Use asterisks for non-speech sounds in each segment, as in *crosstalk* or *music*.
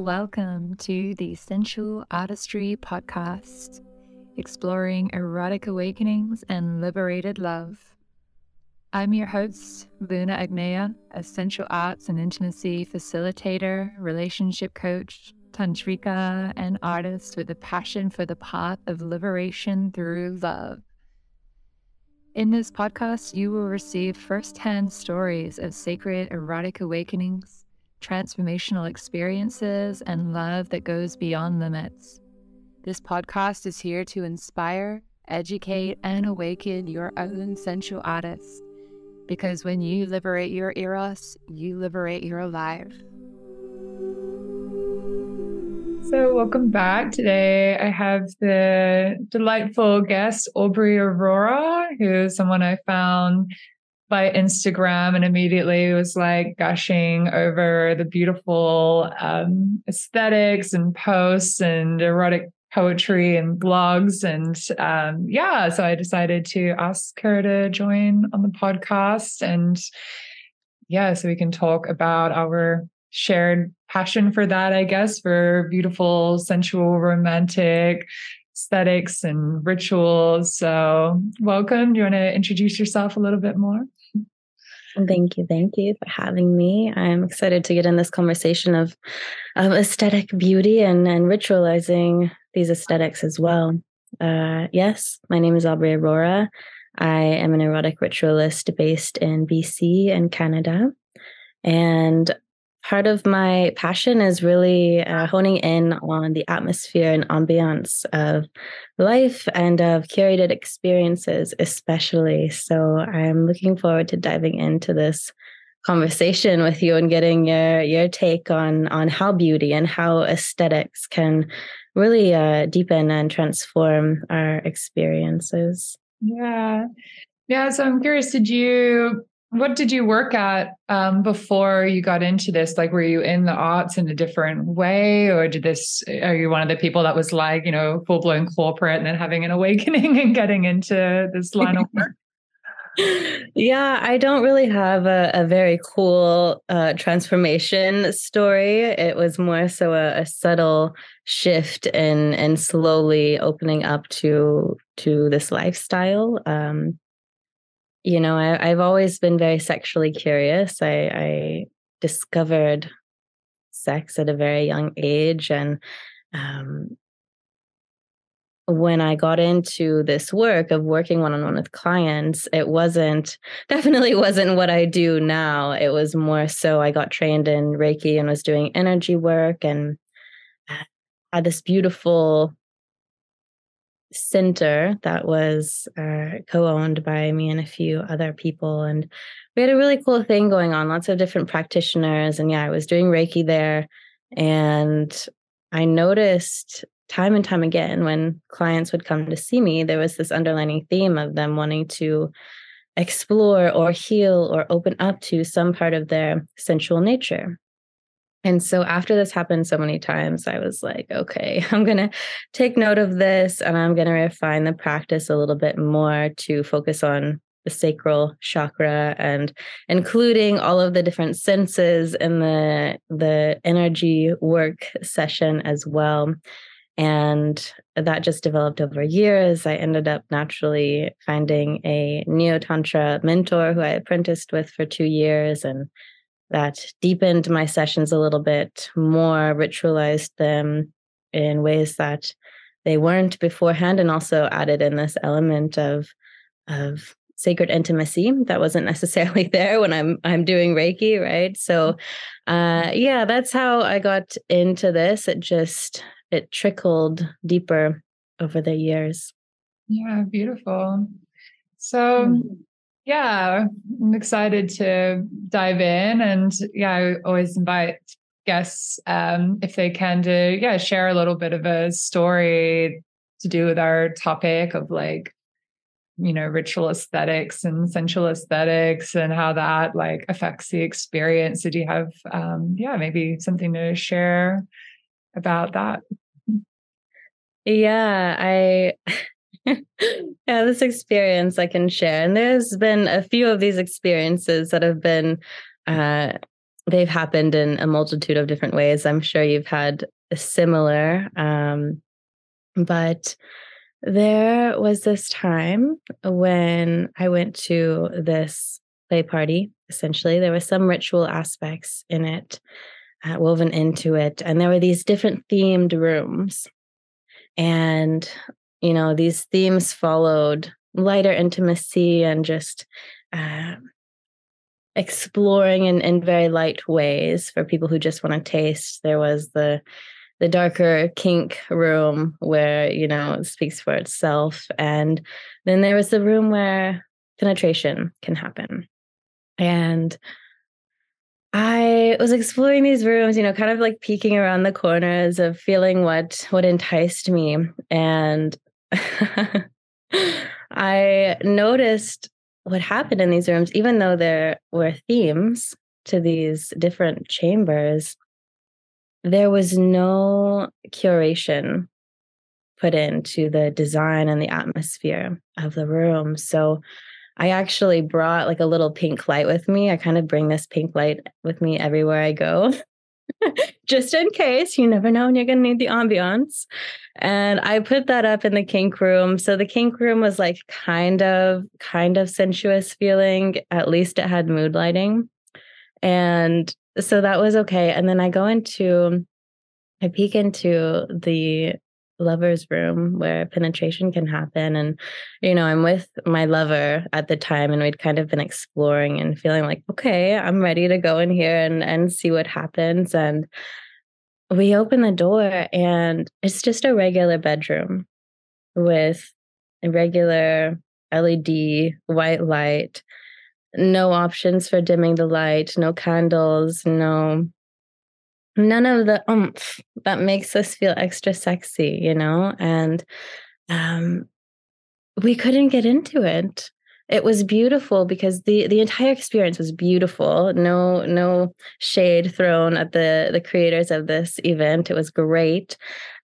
Welcome to the Sensual Artistry Podcast, exploring erotic awakenings and liberated love. I'm your host, Luna Agneya, a sensual arts and intimacy facilitator, relationship coach, tantrika, and artist with a passion for the path of liberation through love. In this podcast, you will receive firsthand stories of sacred erotic awakenings transformational experiences, and love that goes beyond limits. This podcast is here to inspire, educate, and awaken your own sensual artist. Because when you liberate your eros, you liberate your life. So, welcome back. Today, I have the delightful guest, Aubrey Aurora, who is someone I found by Instagram and immediately was like gushing over the beautiful um, aesthetics and posts and erotic poetry and blogs. And um, yeah, so I decided to ask her to join on the podcast. And yeah, so we can talk about our shared passion for that, I guess, for beautiful, sensual, romantic aesthetics and rituals. So, welcome. Do you want to introduce yourself a little bit more? Thank you. Thank you for having me. I'm excited to get in this conversation of, of aesthetic beauty and, and ritualizing these aesthetics as well. Uh, yes, my name is Aubrey Aurora. I am an erotic ritualist based in BC and Canada. And part of my passion is really uh, honing in on the atmosphere and ambiance of life and of curated experiences, especially. So I'm looking forward to diving into this conversation with you and getting your your take on on how beauty and how aesthetics can really uh, deepen and transform our experiences. Yeah. Yeah, so I'm curious, did you what did you work at um, before you got into this? Like, were you in the arts in a different way, or did this? Are you one of the people that was like, you know, full blown corporate and then having an awakening *laughs* and getting into this line of work? yeah, I don't really have a, a very cool uh, transformation story. It was more so a, a subtle shift and and slowly opening up to to this lifestyle. Um, you know, I, have always been very sexually curious. I, I, discovered sex at a very young age. And um, when I got into this work of working one on one with clients, it wasn't *laughs* definitely wasn't what I do now. It was more so I got trained in Reiki and was doing energy work and had this beautiful center that was uh, co-owned by me and a few other people and we had a really cool thing going on lots of different practitioners and yeah i was doing reiki there and i noticed time and time again when clients would come to see me there was this underlining theme of them wanting to explore or heal or open up to some part of their sensual nature and so after this happened so many times, I was like, okay, *laughs* I'm going to take note of this and I'm going to refine the practice a little bit more to focus on the sacral chakra and including all of the different senses in the the energy work session as well. And that just developed over years. I ended up naturally finding a neo tantra mentor who i apprenticed with for 2 years and that deepened my sessions a little bit more, ritualized them in ways that they weren't beforehand, and also added in this element of of sacred intimacy that wasn't *laughs* necessarily there when I'm I'm doing Reiki, right? So uh yeah, that's how I got into this. It just it trickled deeper over the years. Yeah, beautiful. So mm-hmm yeah, I'm excited to dive in. And yeah, I always invite guests, um, if they can, to yeah, share a little bit of a story to do with our topic of like, you know, ritual aesthetics and sensual aesthetics and how that like affects the experience. Do you have um yeah, maybe something to share about that? Yeah, I *laughs* *laughs* yeah, this experience I can share. And there's been a few of these experiences that have been uh, they've happened in a multitude of different ways. I'm sure you've had a similar, um, but there was this time when I went to this play party. Essentially, there were some ritual aspects in it uh, woven into it, and there were these different themed rooms. And, you know, these themes followed lighter intimacy and just uh, exploring in, in very light ways for people who just want to taste. There was the the darker kink room where you know it speaks for itself and then there was the room where penetration can happen and I was exploring these rooms, you know, kind of like peeking around the corners of feeling what what enticed me. And *laughs* I noticed what happened in these rooms, even though there were themes to these different chambers, there was no curation put into the design and the atmosphere of the room. So I actually brought like a little pink light with me. I kind of bring this pink light with me everywhere I go. *laughs* just in case you never know when you're going to need the ambiance. And I put that up in the kink room. So the kink room was like kind of, kind of sensuous feeling. At least it had mood lighting. And so that was okay. And then I go into, I peek into the lover's room where penetration can happen. And, you know, I'm with my lover at the time and we'd kind of been exploring and feeling like, okay, I'm ready to go in here and, and see what happens. And we open the door and it's just a regular bedroom with a regular LED white light, no options for dimming the light, no candles, no none of the umph that makes us feel extra sexy, you know? And um, we couldn't get into it. It was beautiful because the the entire experience was beautiful. No no shade thrown at the the creators of this event. It was great.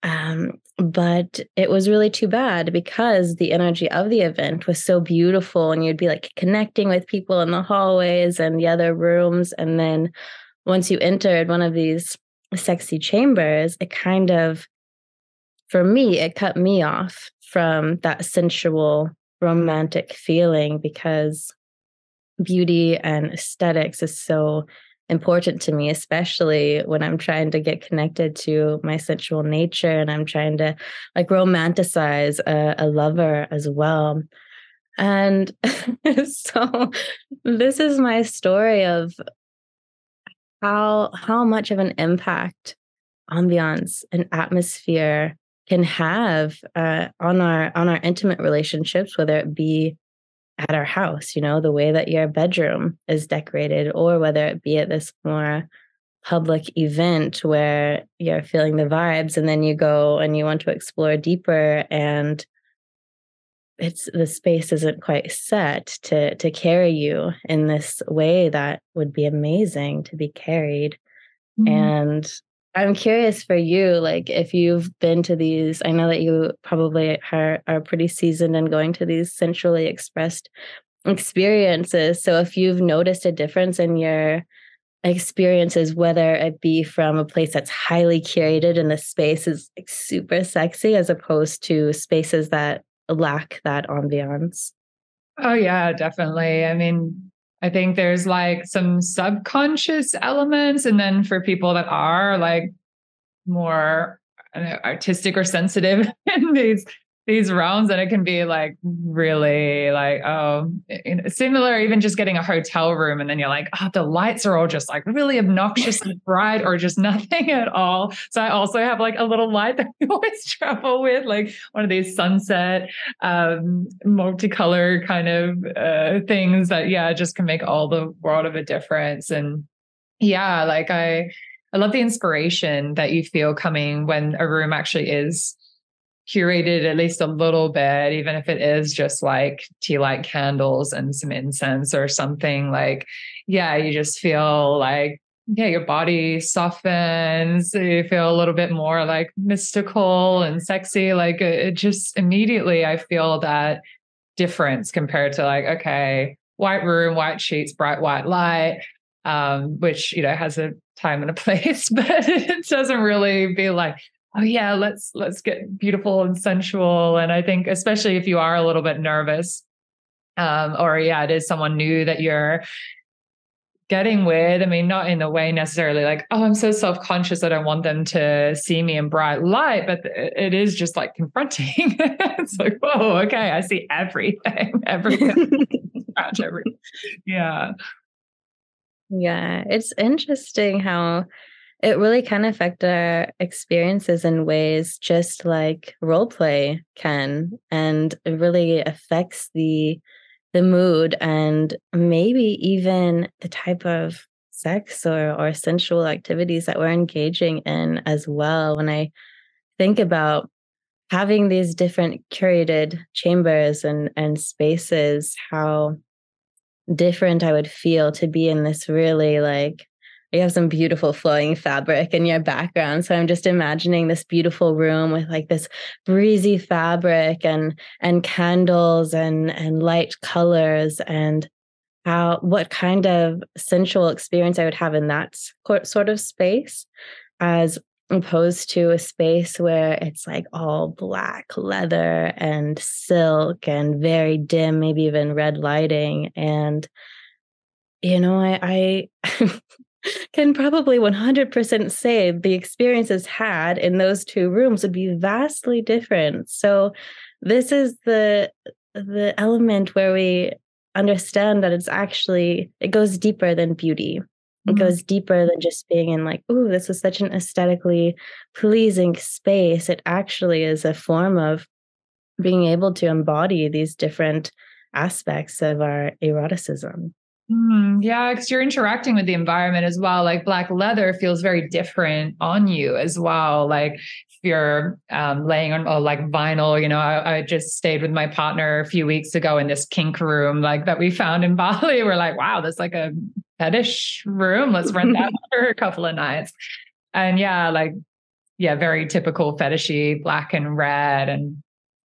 Um, but it was really too bad because the energy of the event was so beautiful and you'd be like connecting with people in the hallways and the other rooms and then once you entered one of these sexy chambers, it kind of, for me, it cut me off from that sensual, romantic feeling because beauty and aesthetics is so important to me, especially when I'm trying to get connected to my sensual nature and I'm trying to like romanticize a, a lover as well. And *laughs* so this is my story of how how much of an impact ambiance and atmosphere can have uh, on our on our intimate relationships whether it be at our house you know the way that your bedroom is decorated or whether it be at this more public event where you're feeling the vibes and then you go and you want to explore deeper and it's the space isn't quite set to to carry you in this way that would be amazing to be carried mm-hmm. and i'm curious for you like if you've been to these i know that you probably are, are pretty seasoned in going to these centrally expressed experiences so if you've noticed a difference in your experiences whether it be from a place that's highly curated and the space is like super sexy as opposed to spaces that lack that ambiance. Oh, yeah, definitely. I mean, I think there's like some subconscious elements. And then for people that are like more know, artistic or sensitive *laughs* in these these realms and it can be like really like oh similar even just getting a hotel room and then you're like oh the lights are all just like really obnoxiously bright or just *laughs* nothing at all. So i also have like a little light that we *laughs* always travel with like one of these sunset um multicolor kind of uh things that yeah just can make all the world of a difference. And yeah like i i love the inspiration that you feel coming when a room actually is curated at least a little bit, even if it is just like tea light candles and some incense or something like, yeah, you just feel like, yeah, your body softens. You feel a little bit more like mystical and sexy. Like it just immediately, I feel that difference compared to like, okay, white room, white sheets, bright white light. um, which you know has a time and a *laughs* place, but it doesn't really be like, oh yeah, let's let's get beautiful and sensual. And I think especially if you are a little bit nervous, um, or yeah, it is someone new that you're getting with. I mean, not in the way necessarily like, oh, I'm so self conscious that I want them to see me in bright light, but it is just like confronting. *laughs* it's like, whoa, okay, I see everything, *laughs* everything, *laughs* everything. Yeah. Yeah, it's interesting how it really can affect our experiences in ways just like role play can and it really affects the the mood and maybe even the type of sex or or sensual activities that we're engaging in as well. When i think about having these different curated chambers and and spaces how different i would feel to be in this really like you have some beautiful flowing fabric in your background. So i'm just imagining this beautiful room with like this breezy fabric and and candles and and light colors and how what kind of sensual experience i would have in that sort of space as opposed to a space where it's like all black leather and silk and very dim maybe even red lighting. And you know i i *laughs* can probably 100% say the experiences had in those two rooms would be vastly different. So this is the the element where we understand that it's actually it goes deeper than beauty. It mm-hmm. goes deeper than just being in like, oh, this is such an aesthetically pleasing space. It actually is a form of being able to embody these different aspects of our eroticism. Mm, yeah, because you're interacting with the environment as well. Like black leather feels very different on you as well. Like if you're um, laying on oh, like vinyl, you know, I, I, just stayed with my partner a few weeks ago in this kink room like that we *laughs* found in Bali. *laughs* We're like, wow, that's like a fetish room. Let's rent that *laughs* for a couple of nights. And yeah, like yeah, very typical fetishy black and red and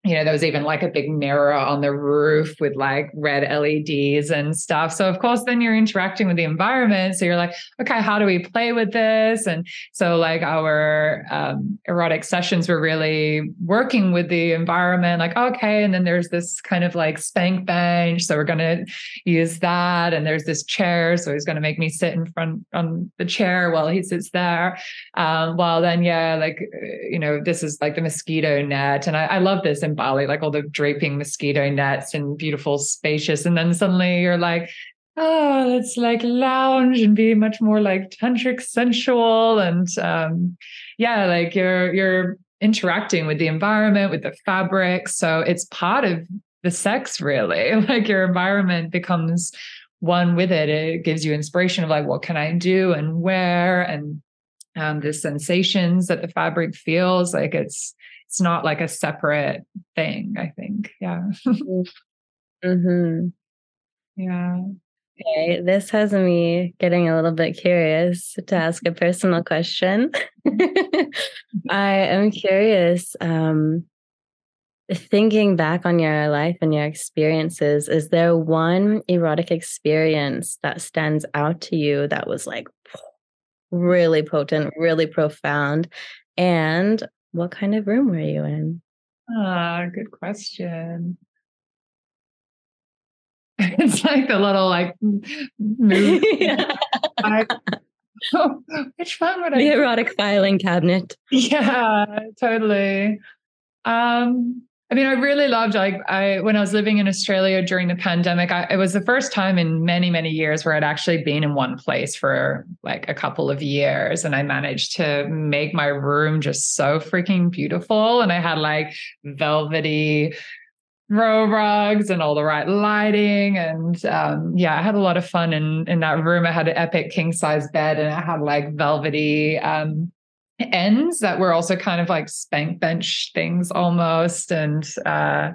you know, there was even like a big mirror on the roof with like red LEDs and stuff. So, of course, then you're interacting with the environment. So, you're like, okay, how do we play with this? And so, like, our um, erotic sessions were really working with the environment, like, okay. And then there's this kind of like spank bench. So, we're going to use that. And there's this chair. So, he's going to make me sit in front on the chair while he sits there. Um, while then, yeah, like, uh, you know, this is like the mosquito net. And I, I love this in Bali, like all the draping mosquito nets and beautiful, spacious. And then suddenly you're like, oh, let's like lounge and be much more like tantric sensual. And um, yeah, like you're you're interacting with the environment, with the fabric. So it's part of the sex, really. *laughs* Like your environment becomes one with it. It gives you inspiration of like, what can I do and where and um, the sensations that the fabric feels like it's it's not like a separate thing i think yeah. Mm-hmm. yeah. Okay this has me getting a little bit curious to ask a personal question. *laughs* I am curious um thinking back on your life and your experiences is there one erotic experience that stands out to you that was like really potent really profound? And what kind of room were you in? Ah, good question. *laughs* it's like the little like move. *laughs* I, oh, *laughs* which one would I? The erotic filing cabinet. Yeah, totally. Um, I mean, I really loved like I when I was living in Australia during the pandemic. I, it was the first time in many many years where I'd actually been in one place for like a couple of years, and I managed to make my room just so freaking beautiful. And I had like velvety row rugs and all the right lighting, and um, yeah, I had a lot of fun in in that room. I had an epic king size bed, and I had like velvety. Um, ends that were also kind of like spank bench things almost and uh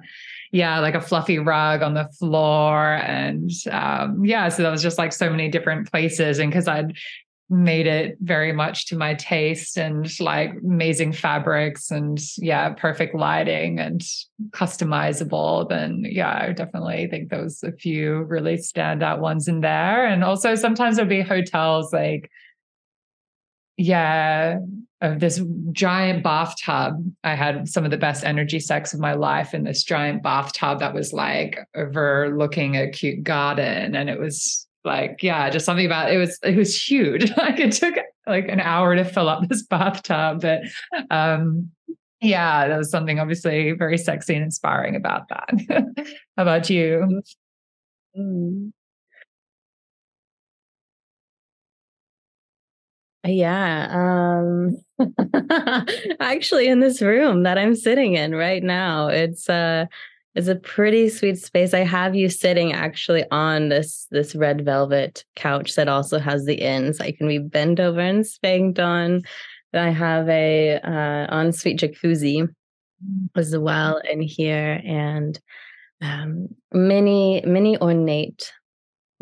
yeah like a fluffy rug on the floor and um yeah so that was just like so many different places and because i'd made it very much to my taste and like amazing fabrics and yeah, perfect lighting and customizable, then yeah, I definitely think those a few really standout ones in there. And also sometimes there'll be hotels like, yeah, of this giant bathtub. I had some of the best energy sex of my life in this giant bathtub that was like overlooking a cute garden. And it was like yeah just something about it was it was huge *laughs* like it took like an hour to fill up this bathtub but um yeah there was something obviously very sexy and inspiring about that *laughs* how about you mm. Yeah. Um *laughs* actually in this room that I'm sitting in right now, it's uh it's a pretty sweet space. I have you sitting actually on this this red velvet couch that also has the ins. I can be bent over and spanked on. I have a uh, ensuite jacuzzi as well in here, and um, many many ornate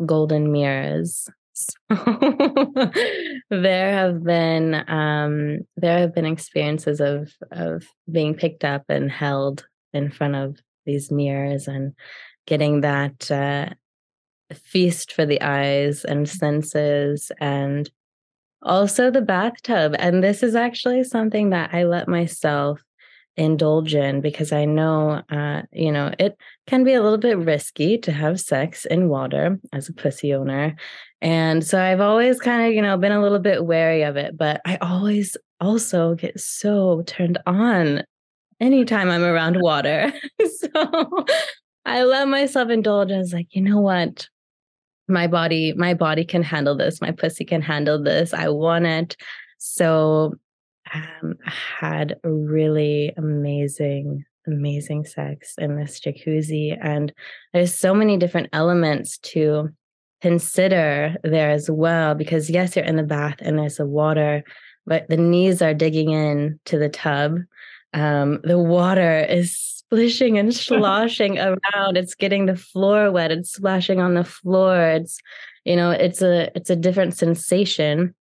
golden mirrors. So *laughs* there have been um, there have been experiences of of being picked up and held in front of these mirrors and getting that uh, feast for the eyes and senses and also the bathtub. And this is actually something that i let myself indulge in because i know uh, you know it can be a little bit risky to have sex in water as a pussy owner and so i've always kind of you know been a little bit wary of it but i always also get so turned on anytime I'm around water. *laughs* so I let myself indulge. I was like, you know what? My body, my body can handle this. My pussy can handle this. I want it. So um, had a really amazing, amazing sex in this jacuzzi. And there's so many different elements to consider there as well. Because yes, you're in the bath and there's the water, but the knees are digging in to the tub um, the water is splishing and *laughs* sloshing around. It's getting the floor wet. It's splashing on the floor. It's, you know, it's a it's a different sensation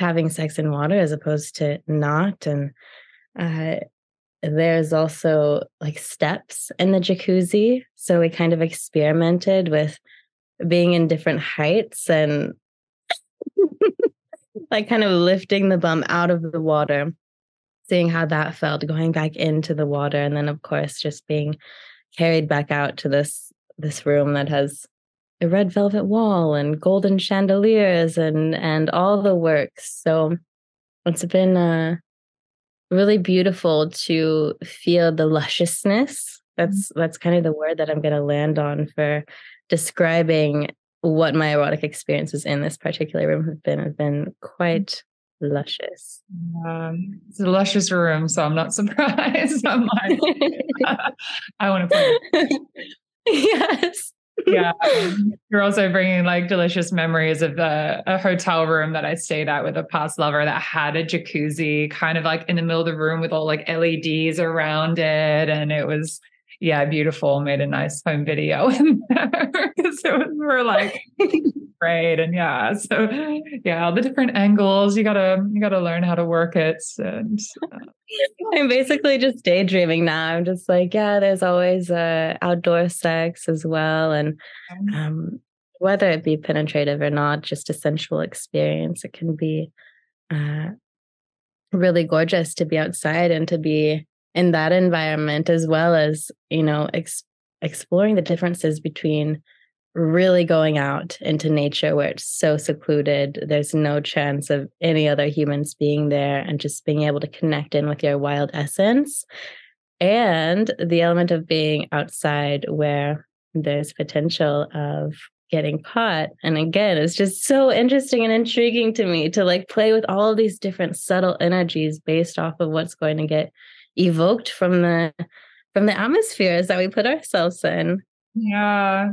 having sex in water as opposed to not. And uh, there's also like steps in the jacuzzi. So we kind of experimented with being in different heights and *laughs* like kind of lifting the bum out of the water seeing how that felt going back into the water and then of course just being carried back out to this this room that has a red velvet wall and golden chandeliers and and all the works so it's been uh really beautiful to feel the lusciousness that's that's kind of the word that i'm going to land on for describing what my erotic experiences in this particular room have been have been quite luscious. Um, it's a luscious room, so I'm not *laughs* surprised. I'm like, *laughs* *laughs* I want to play. yes. Yeah. *laughs* You're also bringing like delicious memories of the, a hotel room that I stayed at with a past lover that had a jacuzzi kind of like in the middle of the room with all like LEDs around it. And it was, yeah, beautiful. Made a nice home video *laughs* in there because it was, we're like *laughs* great. And yeah, so yeah, all the different angles you gotta you gotta learn how to work it. And uh, I'm basically just daydreaming now. I'm just like, yeah, there's always uh, outdoor sex as well, and mm-hmm. um, whether it be penetrative or not, just a sensual experience. It can be uh, really gorgeous to be outside and to be in that environment as well as you know ex- exploring the differences between really going out into nature where it's so secluded there's no chance of any other humans being there and just being able to connect in with your wild essence. And the element of being outside where there's potential of getting caught and again it's just so interesting and intriguing to me to like play with all these different subtle energies based off of what's going to get evoked from the from the atmospheres that we put ourselves in. Yeah.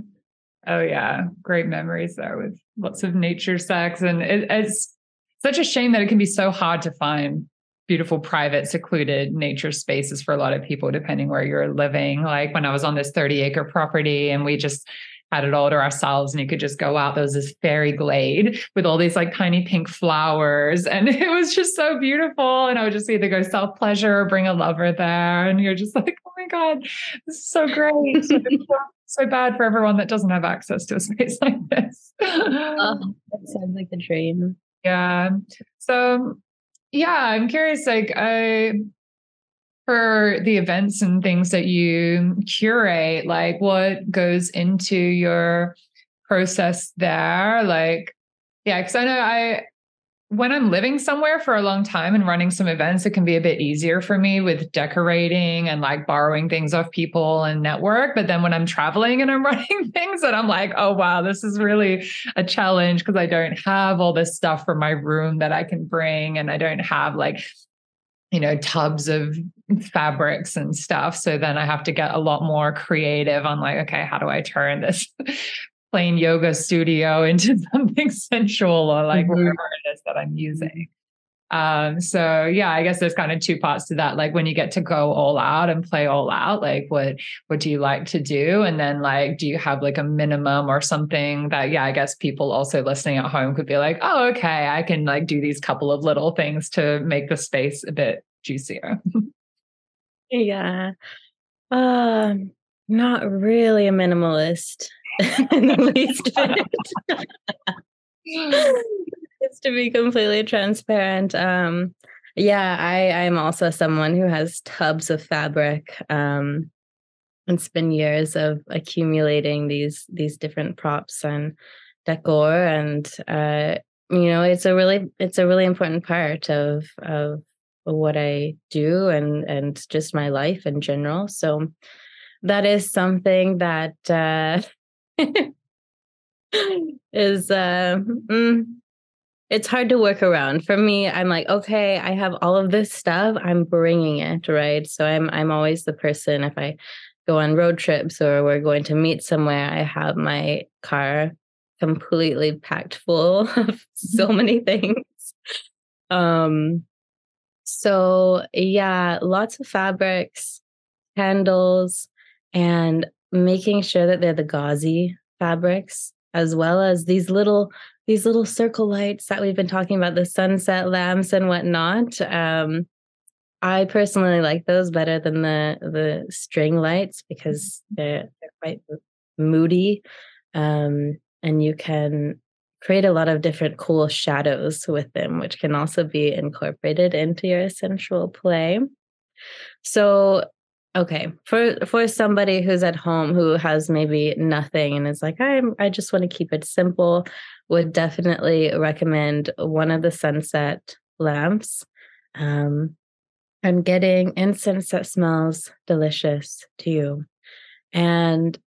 Oh yeah. Great memories there with lots of nature sex. And it, it's such a shame that it can be so hard to find beautiful, private, secluded nature spaces for a lot of people, depending where you're living. Like when I was on this 30 acre property and we just had it all to ourselves and you could just go out. There was this fairy glade with all these like tiny pink flowers. And *laughs* it was just so beautiful. And I would just either go self pleasure or bring a lover there. And you're just like, oh my God, this is so great. so, *laughs* so bad for everyone that doesn't have access to a space *laughs* like this. oh, that sounds like a dream. Yeah. So yeah, I'm curious, like I for the events and things that you curate, like what goes into your process there? Like, yeah, because I know I when I'm living somewhere for a long time and running some events, it can be a bit easier for me with decorating and like borrowing things off people and network. But then when I'm traveling and I'm *laughs* running things, and I'm like, oh, wow, this is really a challenge because I don't have all this stuff for my room that I can bring. And I don't have like, you know, tubs of fabrics and stuff. So then I have to get a lot more creative on like, okay, how do I turn this *laughs* plain yoga studio *laughs* into something sensual or like mm-hmm. whatever it is that I'm using. Um, so yeah, I guess there's kind of two parts to that. Like when you get to go all out and play all out, like what what do you like to do? And then like do you have like a minimum or something that yeah, I guess people also listening at home could be like, oh, okay, I can like do these couple of little things to make the space a bit juicier. *laughs* yeah. Um not really a minimalist. *laughs* in the least bit. *laughs* Just to be completely transparent. Um, yeah, I I'm also someone who has tubs of fabric. Um, it's been years of accumulating these these different props and decor, and uh, you know, it's a really it's a really important part of of what I do and and just my life in general. So that is something that uh, *laughs* is uh mm, it's hard to work around. For me i'm like okay i have all of this stuff i'm bringing it right? So i'm i'm always the person if i go on road trips or we're going to meet somewhere i have my car completely packed full *laughs* of so mm-hmm. many things. Um so yeah lots of fabrics candles and making sure that they're the gauzy fabrics as well as these little these little circle lights that we've been talking about the sunset lamps and whatnot um, i personally like those better than the the string lights because mm-hmm. they're, they're quite moody um, and you can create a lot of different cool shadows with them which can also be incorporated into your sensual play so okay for for somebody who's at home who has maybe nothing and is like i i just want to keep it simple would definitely recommend one of the sunset lamps. Um and getting incense that smells delicious to you. And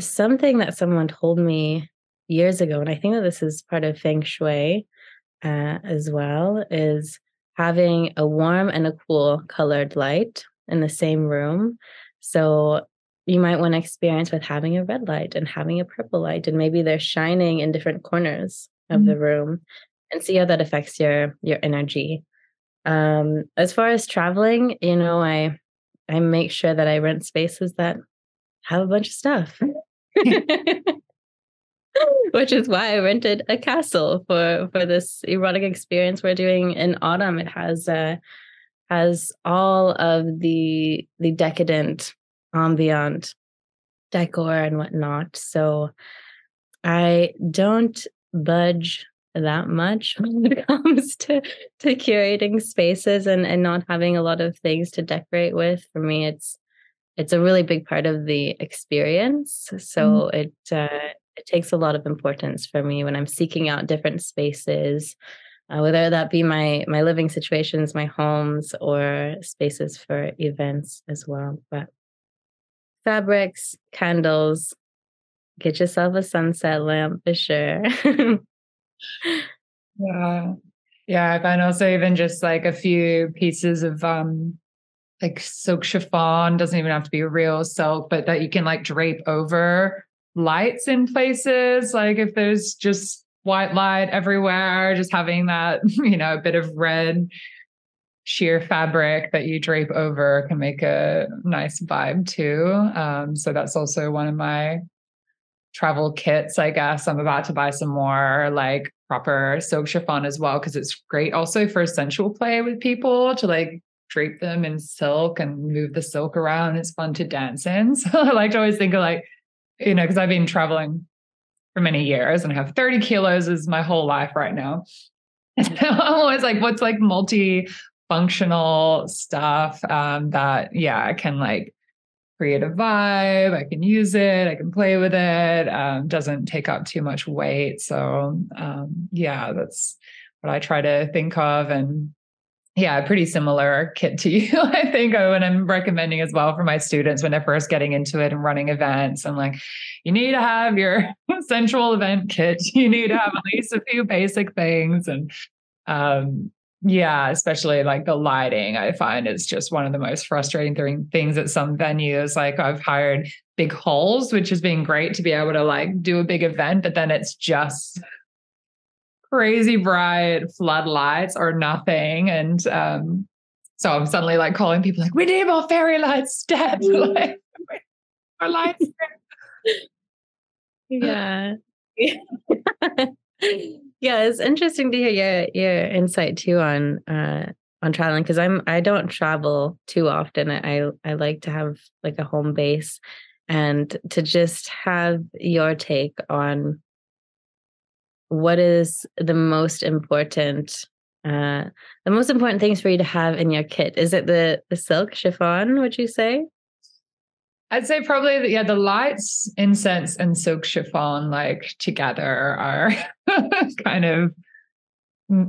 something that someone told me years ago and i think that this is part of feng shui uh, as well is having a warm and a cool colored light in the same room. So you might want to experience with having a red light and having a purple light, and maybe they're shining in different corners of mm-hmm. the room and see how that affects your your energy. Um, as far as traveling, you know, I I make sure that I rent spaces that have a bunch of stuff. *laughs* Which is why I rented a castle for for this erotic experience we're doing in autumn. It has uh has all of the the decadent ambient decor and whatnot. So I don't budge that much *laughs* when it comes to to curating spaces and and not having a lot of things to decorate with. For me, it's it's a really big part of the experience. So mm-hmm. it uh, it takes a lot of importance for me when I'm seeking out different spaces uh, whether that be my my living situations, my homes, or spaces for events as well. But fabrics, candles, get yourself a sunset lamp for sure. *laughs* yeah, yeah. And also even just like a few pieces of um like silk chiffon doesn't even have to be real silk, but that you can like drape over lights in places. Like if there's just white light everywhere, just having that, *laughs* you know, a bit of red sheer fabric that you drape over can make a nice vibe too. Um, so that's also one of my travel kits, I guess. I'm about to buy some more like proper silk chiffon as well, because it's great also for sensual play with people to like drape them in silk and move the silk around. It's fun to dance in. *laughs* So I like to always think of like, you know, because I've been traveling for many years and I have 30 kilos is my whole life right now. *laughs* And I'm always like, what's like multi functional stuff um, that, yeah, I can like create a vibe. I can use it. I can play with it. Um, doesn't take up too much weight. So um, yeah, that's what I try to think of. And yeah, pretty similar kit to *laughs* you, I think, when I'm recommending as well for my students when they're first getting into it and running events. I'm like, you need to have your *laughs* central event kit. *laughs* You need to have at least a few basic things. And um, yeah, especially like the lighting, I find is just one of the most frustrating th- things at some venues. Like I've hired big halls, which has been great to be able to like do a big event, but then it's just crazy bright floodlights or nothing. And um, so I'm suddenly like calling people like, we need more fairy lights, Dad. *laughs* like, more lights. yeah. *laughs* yeah, it's interesting to hear your your insight too on uh on traveling because I'm I don't travel too often. I I like to have like a home base and to just have your take on what is the most important uh the most important things for you to have in your kit? Is it the the silk chiffon would you say? I'd say probably the, yeah, the lights, incense, and silk chiffon like together are *laughs* kind of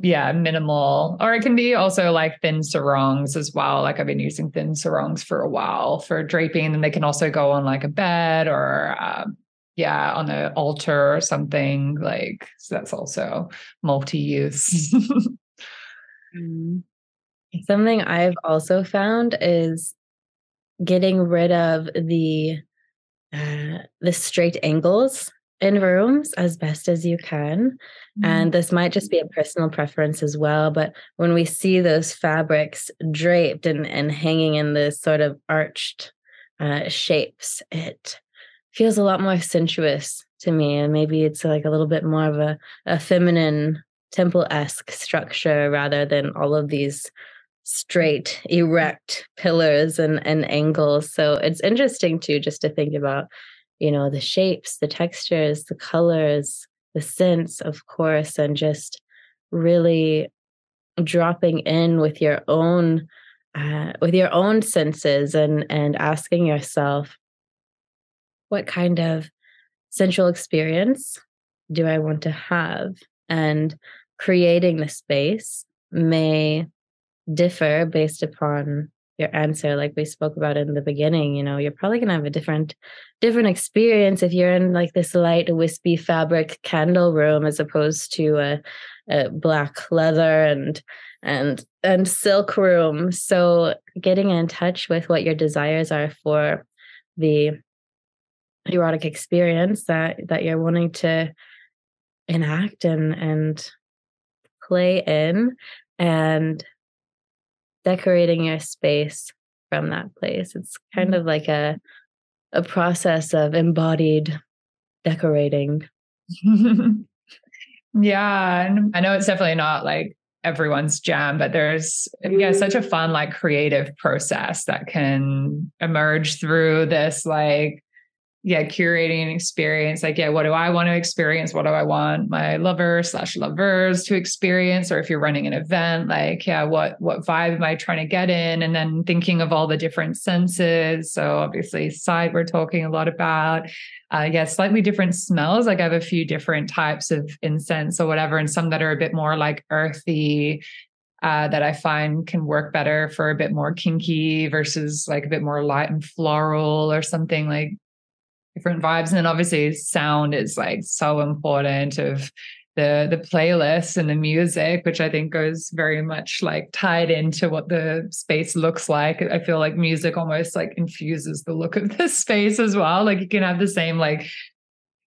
yeah minimal. Or it can be also like thin sarongs as well. Like i've been using thin sarongs for a while for draping and they can also go on like a bed or um, yeah on an altar or something like so that's also multi-use *laughs* mm. something i've also found is getting rid of the uh, the straight angles in rooms as best as you can. Mm-hmm. And this might just be a personal preference as well. But when we see those fabrics draped and, and hanging in this sort of arched uh, shapes, it feels a lot more sensuous to me. And maybe it's like a little bit more of a, a feminine temple esque structure rather than all of these straight, erect pillars and, and angles. So it's interesting too, just to think about, you know, the shapes, the textures, the colors, the scents, of course, and just really dropping in with your own uh, with your own senses and and asking yourself what kind of sensual experience do I want to have? And creating the space may differ based upon your answer like we spoke about in the beginning you know you're probably going to have a different different experience if you're in like this light wispy fabric candle room as opposed to a, a black leather and and and silk room. So getting in touch with what your desires are for the erotic experience that that you're wanting to enact and and play in and decorating your space from that place. It's kind mm-hmm. of like a a process of embodied decorating. *laughs* yeah, and I know it's definitely not like everyone's jam, but there's yeah, such a fun like creative process that can emerge through this like yeah, curating an experience. Like, yeah, what do I want to experience? What do I want my lover slash lovers to experience? Or if you're running an event, like, yeah, what what vibe am I trying to get in? And then thinking of all the different senses. So obviously, sight we're talking a lot about. Uh, yeah, slightly different smells. Like I have a few different types of incense or whatever, and some that are a bit more like earthy uh, that I find can work better for a bit more kinky versus like a bit more light and floral or something like different vibes. And then obviously sound is like so important of the the playlist and the music, which I think goes very much like tied into what the space looks like. I feel like music almost like infuses the look of *laughs* the space as well. Like you can have the same like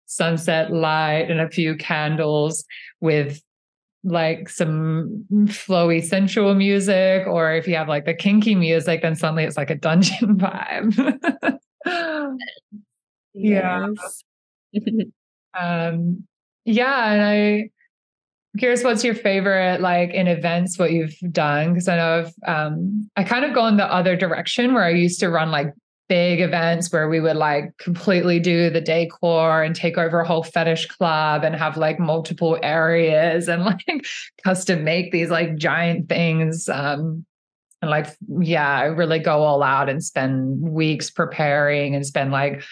sunset light and a few candles with like some flowy sensual music or if you have like the kinky music then suddenly it's like a dungeon *laughs* vibe *laughs* Yes. *laughs* um, yeah, and I I'm curious what's your favorite like in events what you've done because I know I've um I kind of gone the other direction where I used to run like big events where we would like completely do the decor and take over a whole fetish club and have like multiple areas and *laughs* like custom make these like giant things um and like yeah I really go all out and spend weeks preparing and spend like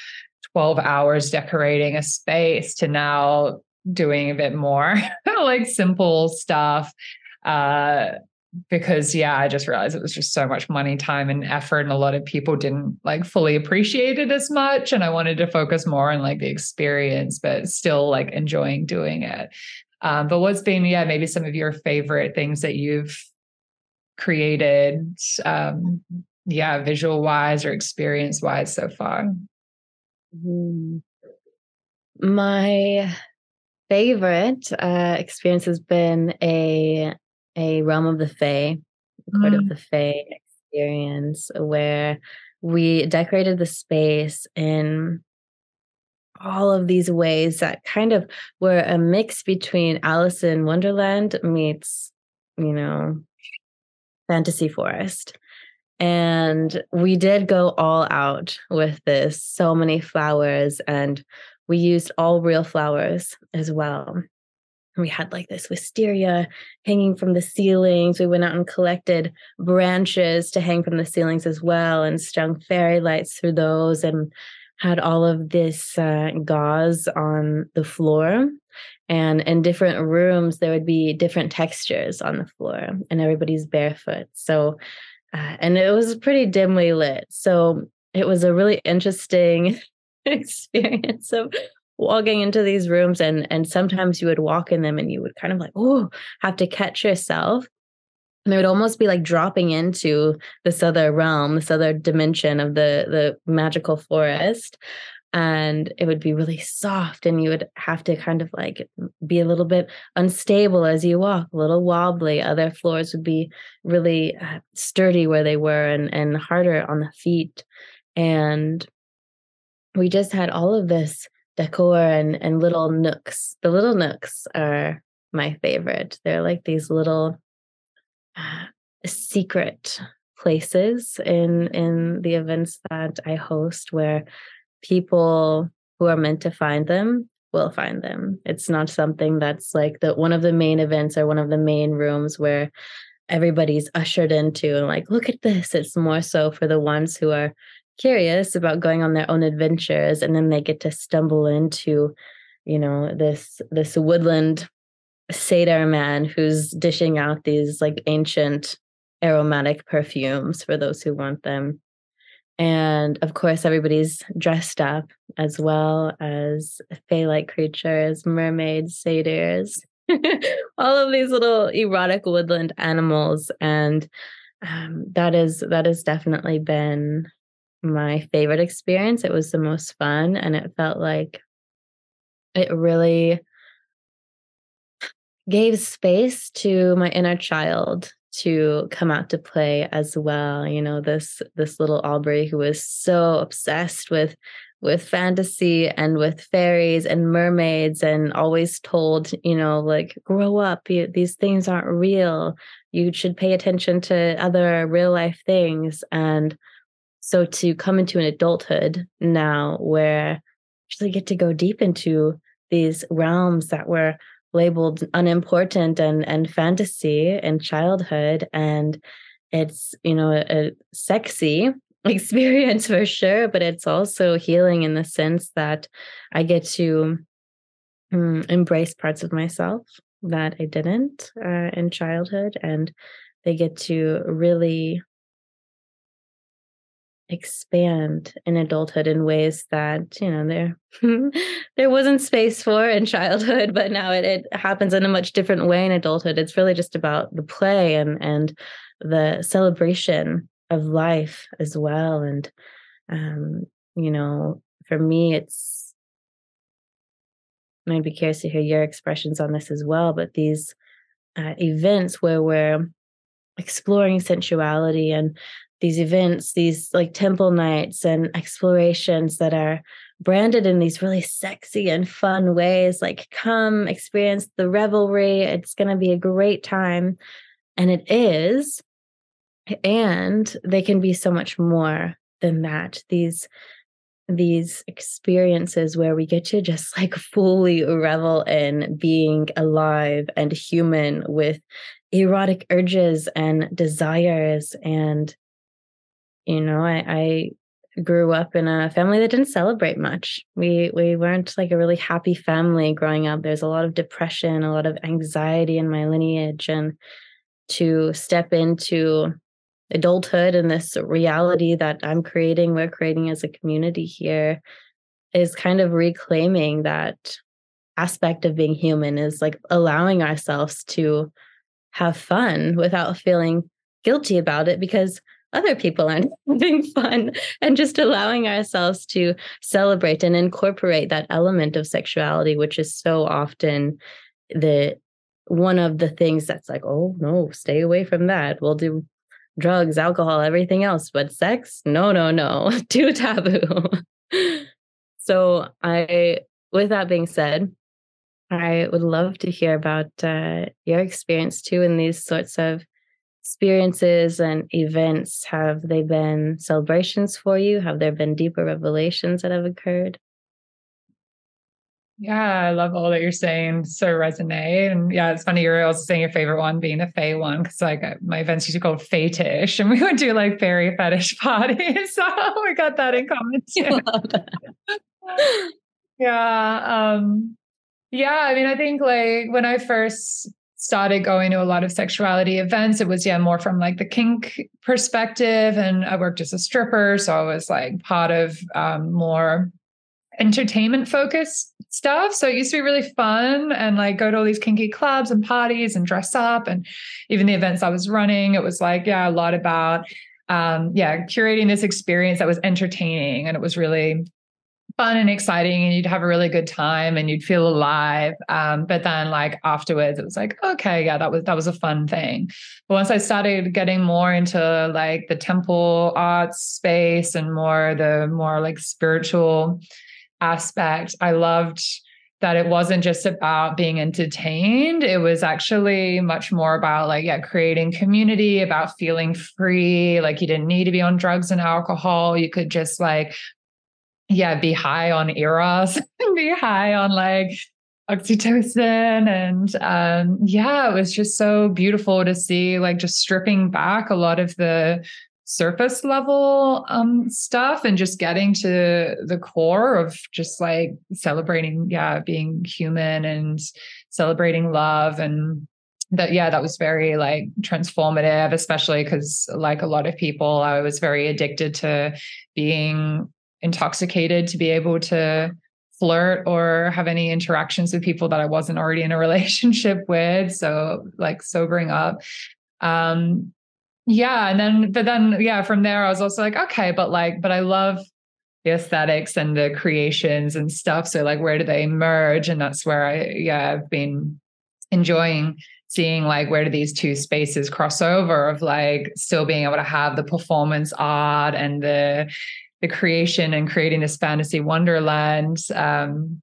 12 hours decorating a space to now doing a bit more *laughs* like simple stuff uh because yeah i just realized it was just so much money time and effort and a lot of people didn't like fully appreciate it as much and i wanted to focus more on like the experience but still like enjoying doing it. Um, but what's been yeah maybe some of your favorite things that you've created um yeah visual wise or experience wise so far mm. my favorite uh, experience has been a a realm of the Fae, court mm. of the Fae experience where we decorated the space in all of these ways that kind of were a mix between Alice in Wonderland meets, you know, fantasy forest. And we did go all out with this, so many flowers and we used all real flowers as well. We had like this wisteria hanging from the ceilings. We went out and collected branches to hang from the ceilings as well and strung fairy lights through those and had all of this uh, gauze on the floor. And in different rooms, there would be different textures on the floor, and everybody's barefoot. So, uh, and it was pretty dimly lit. So, it was a really interesting *laughs* experience of walking into these rooms and and sometimes you would walk in them and you would kind of like oh have to catch yourself and it would almost be like dropping into this other realm this other dimension of the the magical forest and it would be really soft and you would have to kind of like be a little bit unstable as you walk a little wobbly other floors would be really uh, sturdy where they were and and harder on the feet and we just had all of this decor and and little nooks. The little nooks are my favorite. They're like these little uh, secret places in in the events that I host where people who are meant to find them will find them. It's not something that's like the one of the main events or one of the main rooms where everybody's ushered into and like look at this. It's more so for the ones who are curious about going on their own adventures and then they get to stumble into you know this this woodland satyr man who's dishing out these like ancient aromatic perfumes for those who want them and of course everybody's dressed up as well as fey-like creatures mermaids satyrs *laughs* all of these little erotic woodland animals and um, that is that has definitely been my favorite experience. It was the most fun and it felt like it really gave space to my inner child to come out to play as well you know this this little aubrey who was so obsessed with with fantasy and with fairies and mermaids and always told you know like grow up you, these things aren't real. You should pay attention to other real life things. And so to come into an adulthood now where actually get to go deep into these realms that were labeled unimportant and and fantasy in childhood. And it's you know a, a sexy *laughs* experience for sure but it's also healing in the sense that i get to mm, embrace parts of myself that i didn't uh, in childhood. And they get to really expand in adulthood in ways that you know there *laughs* there wasn't space for in childhood but now it, it happens in a much different way in adulthood. It's really just about the play and and the celebration of life as well. And um you know for me it's i'd be curious to hear your expressions on this as well but these uh, events where we're exploring sensuality and these events, these like temple nights and explorations that are branded in these really sexy and fun ways like come experience the revelry. It's going to be a great time. And it is and they can be so much more than that. These these experiences where we get to just like fully revel in being alive and human with erotic urges and desires and you know I, I grew up in a family that didn't celebrate much. We we weren't like a really happy family growing up. There's a lot of depression, a lot of anxiety in my lineage and to step into adulthood and this reality that I'm creating, we're creating as a community here is kind of reclaiming that aspect of being human is like allowing ourselves to have fun without feeling guilty about it because other people aren't *laughs* having fun and just allowing ourselves to celebrate and incorporate that element of sexuality which is so often the one of the things that's like oh no stay away from that. We'll do drugs alcohol everything else but sex? No no no. *laughs* Too taboo. So i with that being said i would love to hear about uh, your experience too in these sorts of experiences and events have they been celebrations for you? Have there been deeper revelations that have occurred? Yeah i love all that you're saying so resonate and yeah it's funny you're also saying your favorite one being the fae one because like my events used to called fetish *laughs* and we would do like fairy fetish *laughs* parties so we got that in common *laughs* too. Yeah um yeah i mean i think like when i first started going to a lot of sexuality events, it was, yeah, more from like the kink perspective. And I worked as a stripper. So I was like part of um, more entertainment focused stuff. So it used to be really fun and like go to all these kinky clubs and parties and dress up. And even the events I was running, it was like, yeah, a lot about, um, yeah, curating this experience that was entertaining. And it was really fun and exciting and you'd have a really good time and you'd feel alive. Um, but then like afterwards it was like okay yeah that was that was a fun thing. But once i started getting more into like the temple arts space and more the more like spiritual aspect i loved that it wasn't just about being entertained. It was actually much more about like yeah creating community about feeling free. Like you didn't need to be on drugs and alcohol. You could just like yeah, be high on eros, *laughs* be high on like oxytocin. And um, yeah, it was just so beautiful to see like just stripping back a lot of the surface level um, stuff and just getting to the core of just like celebrating, yeah, being human and celebrating love and that yeah that was very like transformative especially because like a lot of people i was very addicted to being intoxicated to be able to flirt or have any interactions with people that I wasn't already in a *laughs* relationship with. So like sobering up. Um yeah. And then but then yeah, from there I was also like, okay, but like, but I love the aesthetics and the creations and stuff. So like where do they merge? And that's where I yeah, I've been enjoying seeing like where do these two spaces cross over of like still being able to have the performance art and the the creation and creating this fantasy wonderland um,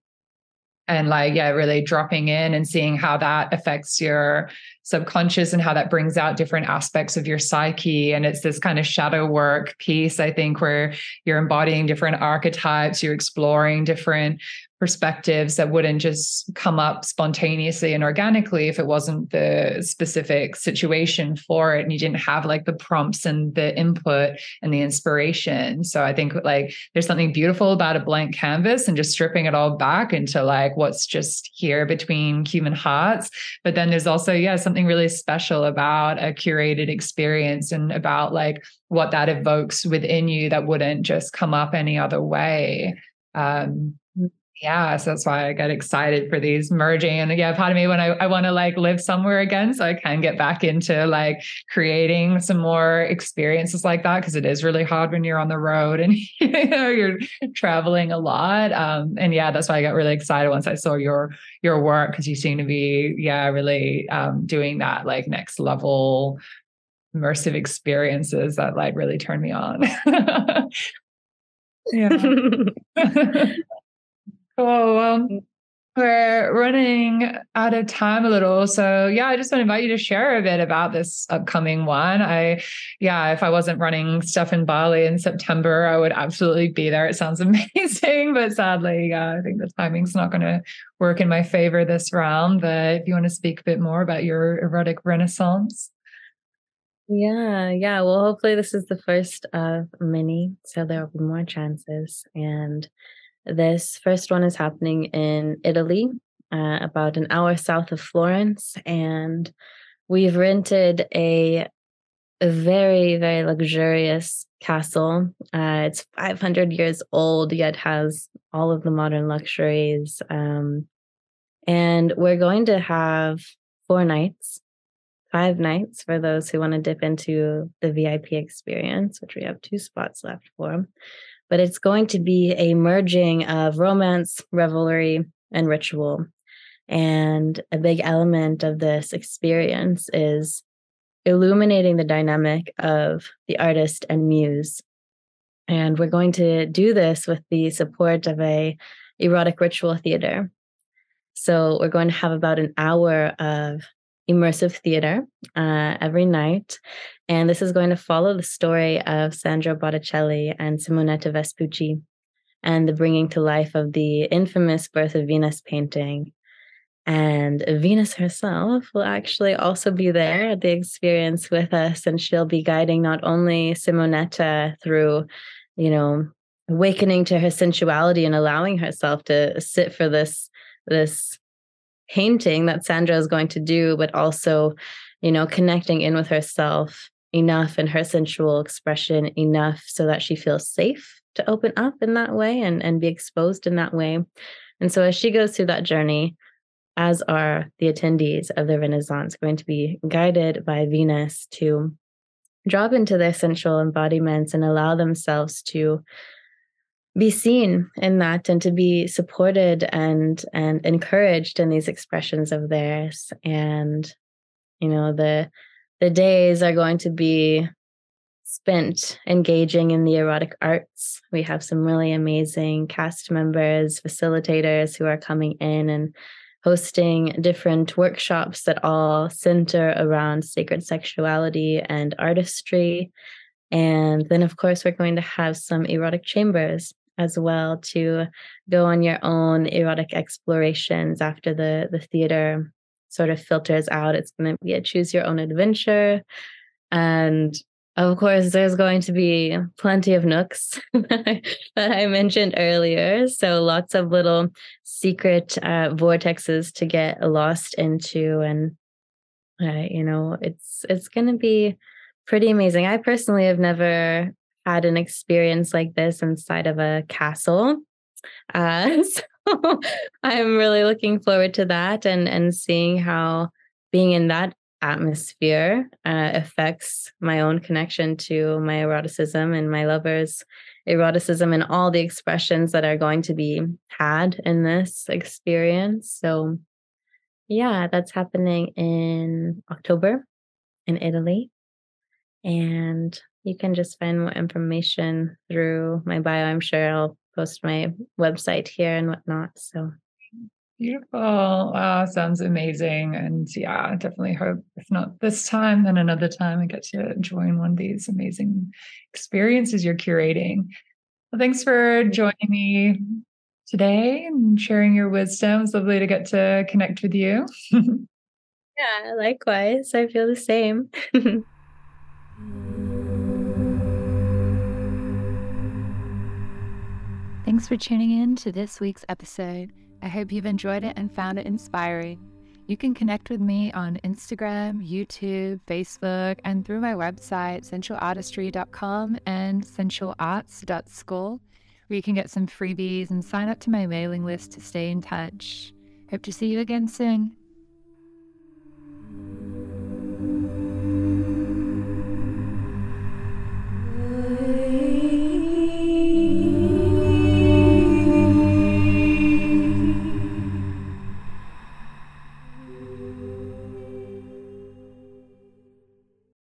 and like yeah really dropping in and seeing how that affects your subconscious and how that brings out different aspects of your psyche. And it's this kind of shadow work piece i think where you're embodying different archetypes you're exploring different perspectives that wouldn't just come up spontaneously and organically if it wasn't the specific situation for it and you didn't have like the prompts and the input and the inspiration. So i think like there's something beautiful about a blank canvas and just stripping it all back into like what's just here between human hearts. But then there's also yeah something really special about a curated experience and about like what that evokes within you that wouldn't just come up any other way. Um yeah so that's why i get excited for these merging and yeah part of me when i, I want to like live somewhere again so i can get back into like creating some more experiences like that because it is really hard when you're on the road and *laughs* you know you're traveling a lot um and yeah that's why i got really excited once i saw your your work because you seem to be yeah really um doing that like next level immersive experiences that like really turn me on *laughs* Yeah. *laughs* cool. Well, mm. we're running out of time a little. So, yeah, I just want to invite you to share a bit about this upcoming one. I, yeah, if I wasn't running stuff in Bali in September, I would absolutely be there. It sounds *laughs* amazing, but sadly, yeah, I think the timing's not going to work in my favor this round. But if you want to speak a bit more about your erotic renaissance. Yeah, yeah. Well, hopefully, this is the first of many. So, there will be more chances. And this first one is happening in Italy, uh, about an hour south of Florence. And we've rented a, a very, very luxurious castle. Uh, it's 500 years old, yet has all of the modern luxuries. Um, and we're going to have four nights, five nights for those who want to dip into the VIP experience, which we have two spots left for but it's going to be a merging of romance, revelry, and ritual. And a big element of this experience is illuminating the dynamic of the artist and muse. And we're going to do this with the support of a erotic ritual theater. So we're going to have about an hour of immersive theater uh, every night. And this is going to follow the story of Sandro Botticelli and Simonetta Vespucci and the bringing to life of the infamous Birth of Venus painting. And Venus herself will actually also be there at the experience with us, and she'll be guiding not only Simonetta through, you know, awakening to her sensuality and allowing herself to sit for this this painting that Sandro is going to do, but also, you know, connecting in with herself enough and her sensual expression enough so that she feels safe to open up in that way and, and be exposed in that way. And so as she goes through that journey, as are the attendees of the Renaissance, going to be guided by Venus to drop into their sensual embodiments and allow themselves to be seen in that and to be supported and and encouraged in these expressions of theirs. And you know the the days are going to be spent engaging in the erotic arts. We have some really amazing cast members facilitators who are coming in and hosting different workshops that all center around sacred sexuality and artistry. And then, of course, we're going to have some erotic chambers as well to go on your own erotic explorations after the the theater sort of filters out. It's going to be a choose your own adventure. And of course there's going to be plenty of nooks *laughs* that i mentioned earlier. So lots of little secret uh, vortexes to get lost into and uh, you know it's it's going to be pretty amazing. I personally have never had an experience like this inside of a castle. Uh, *laughs* so I'm really looking forward to that and and seeing how being in that atmosphere uh, affects my own connection to my eroticism and my lover's eroticism and all the expressions that are going to be had in this experience. So, yeah, that's happening in October in Italy. And you can just find more information through my bio. I'm sure I'll post my website here and whatnot. So beautiful. Wow, sounds amazing. And yeah, definitely hope if not this time, then another time I get to join one of these amazing experiences you're curating. Well, thanks for joining me today and sharing your wisdom. It's lovely to get to connect with you. *laughs* yeah, likewise. I feel the same. *laughs* Thanks for tuning in to this week's episode. I hope you've enjoyed it and found it inspiring. You can connect with me on Instagram, YouTube, Facebook, and through my website, sensualartistry.com and sensualarts.school, where you can get some freebies and sign up to my mailing list to stay in touch. Hope to see you again soon.